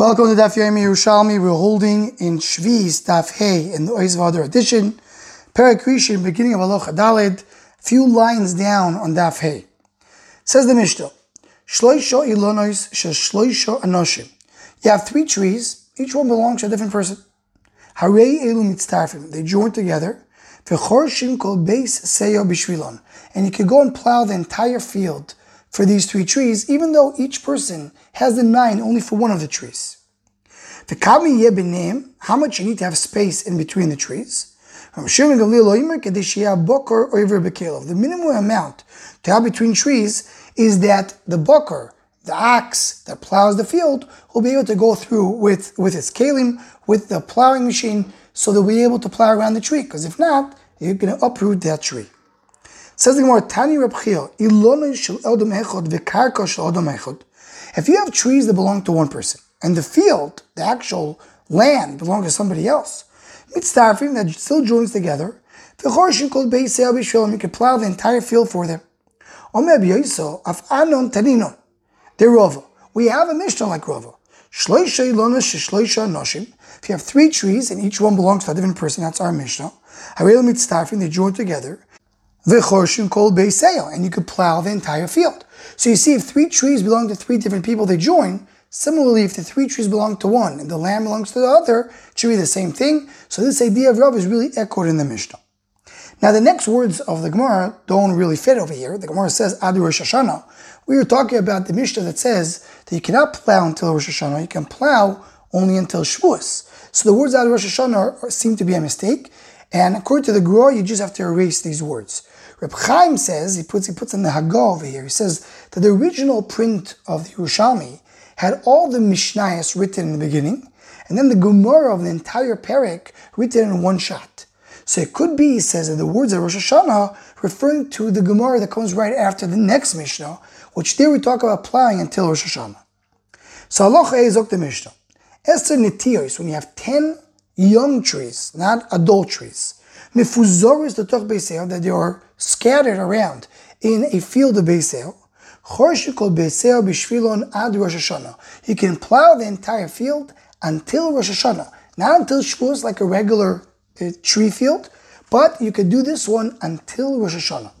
Welcome to Daf Yomi Yerushalmi. We're holding in Shvi's Daf Hey in the Oizvader edition. Parakrishin, beginning of Aloha Dalid, few lines down on Daf Hey. Says the Mishnah, Shloisho ilonois shel shloisho anoshim. You have three trees, each one belongs to a different person. Harei elu mitztarfim. They join together. V'chorshim kol beis seyo bishvilon. And you can go and plow the entire field for these three trees, even though each person has the nine only for one of the trees. The name, how much you need to have space in between the trees. The minimum amount to have between trees is that the boker, the ox that plows the field, will be able to go through with, with its kalim, with the plowing machine, so they'll be able to plow around the tree. Because if not, you're going to uproot that tree. Says the Gemara, Tani Reb If you have trees that belong to one person, and the field, the actual land, belongs to somebody else, mitzdarfim that still joins together, v'chorshin kol beisei b'shelim, you can plow the entire field for them. Omer b'yoiso, af anon taninon, they're Rova. We have a Mishnah like Rova. Shloisha ilona shloisha noshim. If you have three trees and each one belongs to a different person, that's our Mishnah. Harel mitzdarfim, they join together. V'chorshin kol beiseyo, and you could plow the entire field. So you see, if three trees belong to three different people, they join. Similarly, if the three trees belong to one and the land belongs to the other, it should be the same thing. So this idea of Rav is really echoed in the Mishnah. Now the next words of the Gemara don't really fit over here. The Gemara says Adu Rosh Hashanah. We were talking about the Mishnah that says that you cannot plow until Rosh Hashanah. You can plow only until Shavuos. So the words Adu Rosh Hashanah seem to be a mistake. And according to the Gra, you just have to erase these words. Reb Chaim says, he puts, he puts in the Hagah over here, he says that the original print of the Yerushalmi had all the Mishnayos written in the beginning, and then the Gemara of the entire Perek written in one shot. So it could be, he says, that the words of Rosh Hashanah referring to the Gemara that comes right after the next Mishnah, which there we talk about plowing until Rosh Hashanah. So Allah is the Mishnah. Esther Netios, when you have 10 young trees, not adult trees, Mifuzoris the toch beisel, that they are scattered around in a field of beisel. Chorshikol beisel bishvilon ad Rosh Hashanah. You can plow the entire field until Rosh Hashanah, not until Shavuos like a regular uh, tree field, but you can do this one until Rosh Hashanah.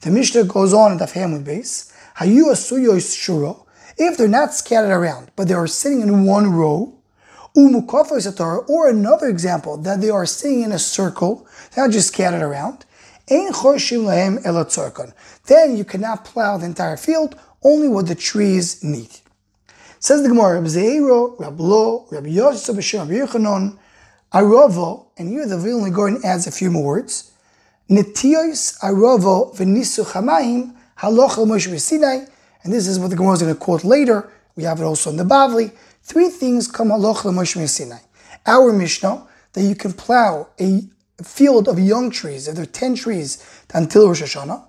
The Mishnah goes on at the family base. Hayu asuyois shuro. If they're not scattered around, but they are sitting in one row, or another example, that they are sitting in a circle, they're not just scattered around. Then you cannot plow the entire field, only what the trees need. Says the Gemara, Reb Zeiro, Reb Lo, Reb Yosef, Reb Yechanon, Aravo, and here the Vilna Gaon adds a few more words. Netios Aravo v'nisu chamayim haloch Moshe Sinai, and this is what the Gemara is going to quote later. We have it also in the Bavli. Three things come haloch Moshe Sinai. Our Mishnah that you can plow a field of young trees, if there are 10 trees until Rosh Hashanah.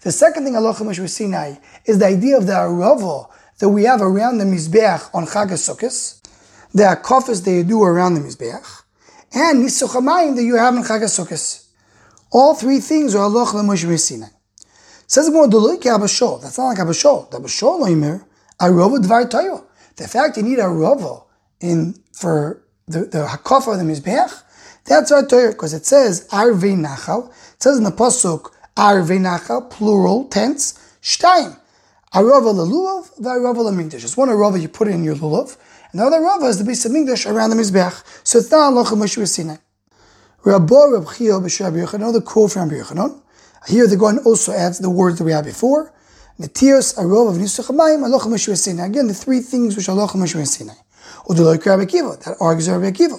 The second thing halacha Moshe Sinai is the idea of the arava that we have around the Mizbeach on Chag HaSukkos, the akofis that you do around the Mizbeach, and Nisuchamayim that you have in Chag HaSukkos. All three things are halacha Moshe Sinai. Says Doloik Abba Shaul. That's not like Abba Shaul. The Abba Shaul Oimer, Arava Dvar Tayo. The fact you need a Rava in for the, the Hakofa of the Mizbeach, that's our Torah, because it says Arvei Nachal. It says in the Pasuk Arvei Nachal, plural tense, Shtaim. Arava lelulav, v'arava lemigdash. It's one arava you put in your lulav, and the other arava is the base of migdash around the mizbeach. So it's not halacha Moshe Sinai. Rabbo Rab Chia b'Shab Yochanan, another quote from Yochanan. Here the Goan also adds the words that we had before. Netios, Arov, Nisuchamayim, Aloch Moshe Sinai. Again, the three things which Aloch Moshe Sinai. Udeloik Rabbi Kiva, that argues Rabbi Kiva.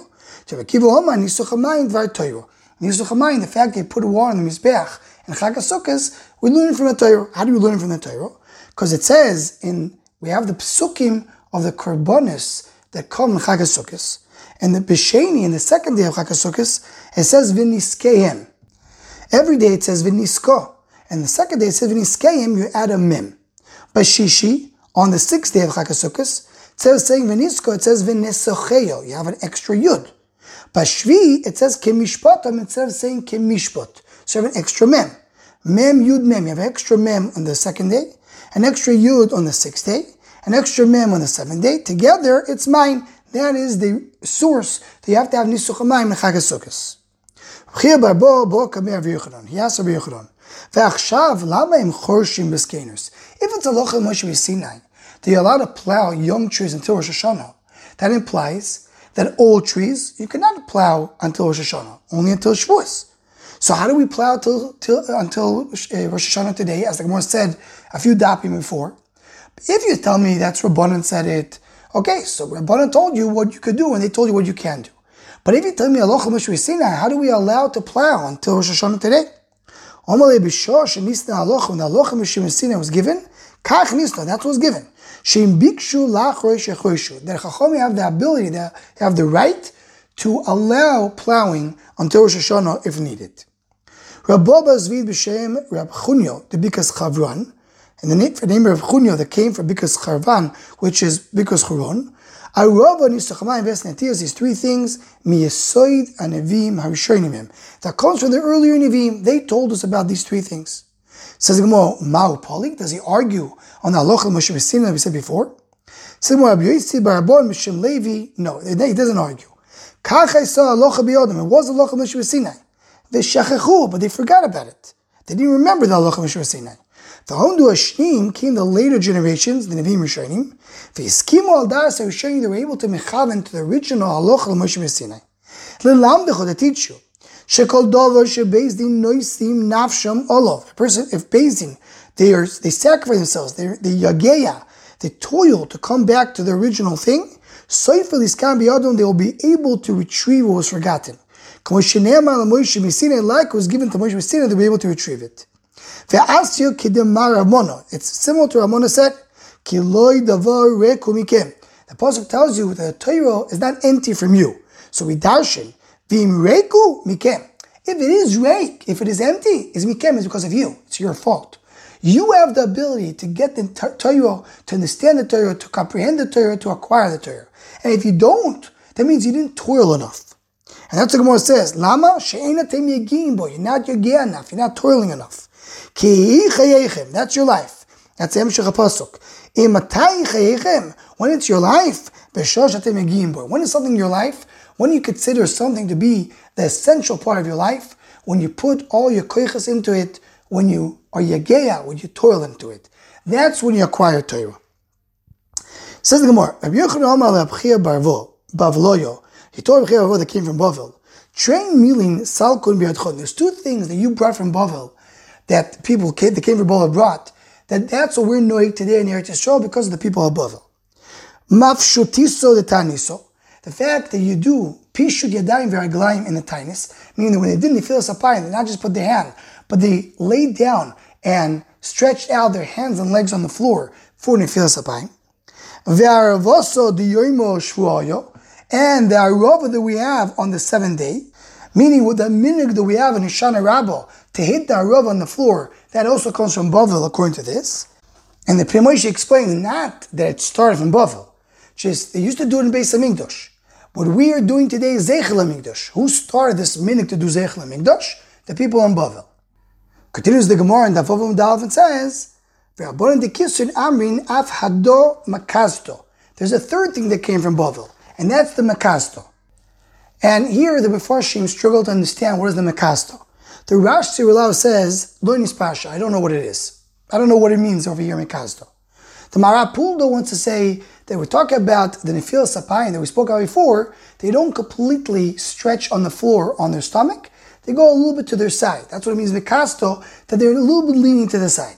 Rabbi Kiva Oma, Nisuchamayim, Dvar Toiro. Nisuchamayim, the fact they put water in the Mizbeach and Chag HaSukkos, we learn from the Torah. How do we learn from the Torah? Because it says in, we have the psukim of the Korbanis that come in Chag HaSukkos. And the Bisheni, in the second day of Chag HaSukkos, it says Viniskehem. Every day it says Vinisko. And the second day it says V'niskeim, you add a. By Shishi, on the sixth day of Chag HaSukkos, instead of saying V'nisko, it says you have an extra yud. By Shvi, it says Kemishpotam, instead of saying Kemishpot. So you have an extra mem. Mem, yud, mem. You have an extra mem on the second day, an extra yud on the sixth day, an extra mem on the seventh day. Together, it's mine. That is the source that you have to have nisuch mayim in Chag HaSukkos. He asked Rabbi Yochanan, ועכשיו, למה הם חורשים בסקיינוס? If it's a locha Moshe Sinai, that you're allowed to plow young trees until Rosh Hashanah, that implies that old trees you cannot plow until Rosh Hashanah, only until Shavuos. So how do we plow till, till, until uh, Rosh Hashanah today, as the Gemara said a few dapim before? If you tell me that's Rabbanan said it, okay, so Rabbanan told you what you could do and they told you what you can do. But if you tell me Allah Sinai, how do we allow to plow until Rosh Hashanah today? Omale b'shor shenisna aloch when the aloch Sinai was given, kach nisna, that was given. Sheim bikshu lachroy shechoishu. That Chacham have the ability, they have the right to allow plowing until Rosh Hashanah if needed. Rabba Zvid b'shem Rab Chunyo, the Bikas Chavran, and the name, the name of Chunyo that came from Bikas Charvan, which is Bikas Charon. Arava Nisachama Vesnatias, these three things, Miyasoid Anevim Harishoinimim. That comes from the earlier Nevim. They told us about these three things. Says the Gemara, Mao Polik, does he argue on the Aloch Moshe Vesina that we said before? Says the Gemara, Yoitzi Barabon Mishim Levi, no, he doesn't argue. Kach saw Aloch Biyodim, it was the Aloch Moshe Vesina. They shechechu, but they forgot about it. They didn't remember the Aloch Moshe Vesina. The Hondu Ashnim came the later generations, the Nevim Rishonim. V'yiskimu al das Rishonim, they were able to mechaven to the original Aloch Moshe Vesina. Lelamdecho, to teach you. Shekol dover shebezdin noisim nafsham olov. A person, if bezdin, they are they sacrifice themselves, they they yageya, they toil to come back to the original thing. Soifel iskan biyadon, they will be able to retrieve what was forgotten. Like was given to Moshe MiSinai, they'll be able to retrieve it. It's similar to Ramona said, The Pasuk tells you that the Torah is not empty from you. So we darshan, Vim reku mikem. If it is reik, if it is empty, is mikem is because of you. It's your fault. You have the ability to get the Torah, to understand the Torah, to comprehend the Torah, to acquire the Torah. And if you don't, that means you didn't toil enough. And that's what Gemara says. Lama she'ena tem boy. You're not yageh enough. You're not toiling enough. Ki. That's your life. That's the Emshech HaPasuk. Imatai chayechem. When it's your life. When is something in your life? When you consider something to be the essential part of your life, when you put all your koiches into it, when you are yageya, when you toil into it, that's when you acquire Torah. Says the Gemara, Rabbi Yochanan Amar Bavloyo, he told Rabchia that came from Bavel, train milin salkun biadchon. There's two things that you brought from Bavel that people came, came from Bavel brought, that that's what we're knowing today in Eretz Yisrael because of the people of Bavel. Mafshutiso the taniso. The fact that you do pishut yadayim v'raglayim in the tainis, meaning that when they did the nefilas apayim, they not just put their hand, but they laid down and stretched out their hands and legs on the floor for nefilas apayim. Ve'aravoso the yoimo shvuayo, and the arava that we have on the seventh day, meaning with the minig that we have in Hoshana Rabbah to hit the arava on the floor, that also comes from Bavel according to this. And the Pnei Moshe explains not that it started from Bavel, just they used to do it in Beis Hamikdash. What we are doing today is Zeichel HaMikdash. Who started this minute to do Zeichel HaMikdash? The people in Bavel. Continues the Gemara in Dafavim Dalv and says, amrin af hado makasto. There's a third thing that came from Bavel, and that's the makasto. And here the Mefarshim struggle to understand what is the makasto. The Rashi Tziralau says, Loinis Pasha, I don't know what it is. I don't know what it means over here, makasto. The Marapuldo wants to say that we talk about the Nefil Sapayim that we spoke about before, they don't completely stretch on the floor on their stomach. They go a little bit to their side. That's what it means Vikasto, that they're a little bit leaning to the side.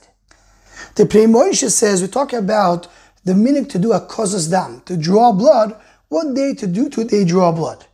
The Pnei Moshe says we talk about the minute to do a kozas dam, to draw blood. What day to do to they draw blood?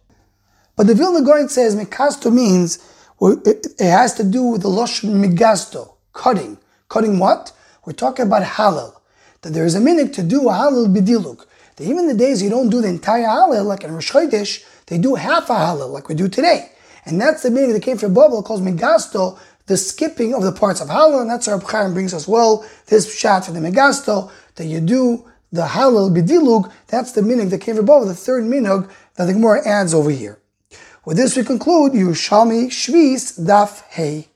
But the Vilna Gaon says Mikasto means it has to do with the Lashon Migasto, cutting. Cutting what? We're talking about halal that there is a minute to do a halal bidiluk. That even the days you don't do the entire halal, like in Rosh Chodesh, they do half a halal, like we do today. And that's the minute that came from Babel, calls Megasto, the skipping of the parts of halal, and that's our Chaim brings us well, this shot for the Megasto, that you do the halal bidiluk, that's the minhag that came from Babel, the third minhag that the Gemara adds over here. With this we conclude Yerushalmi Shvis Daf Hey.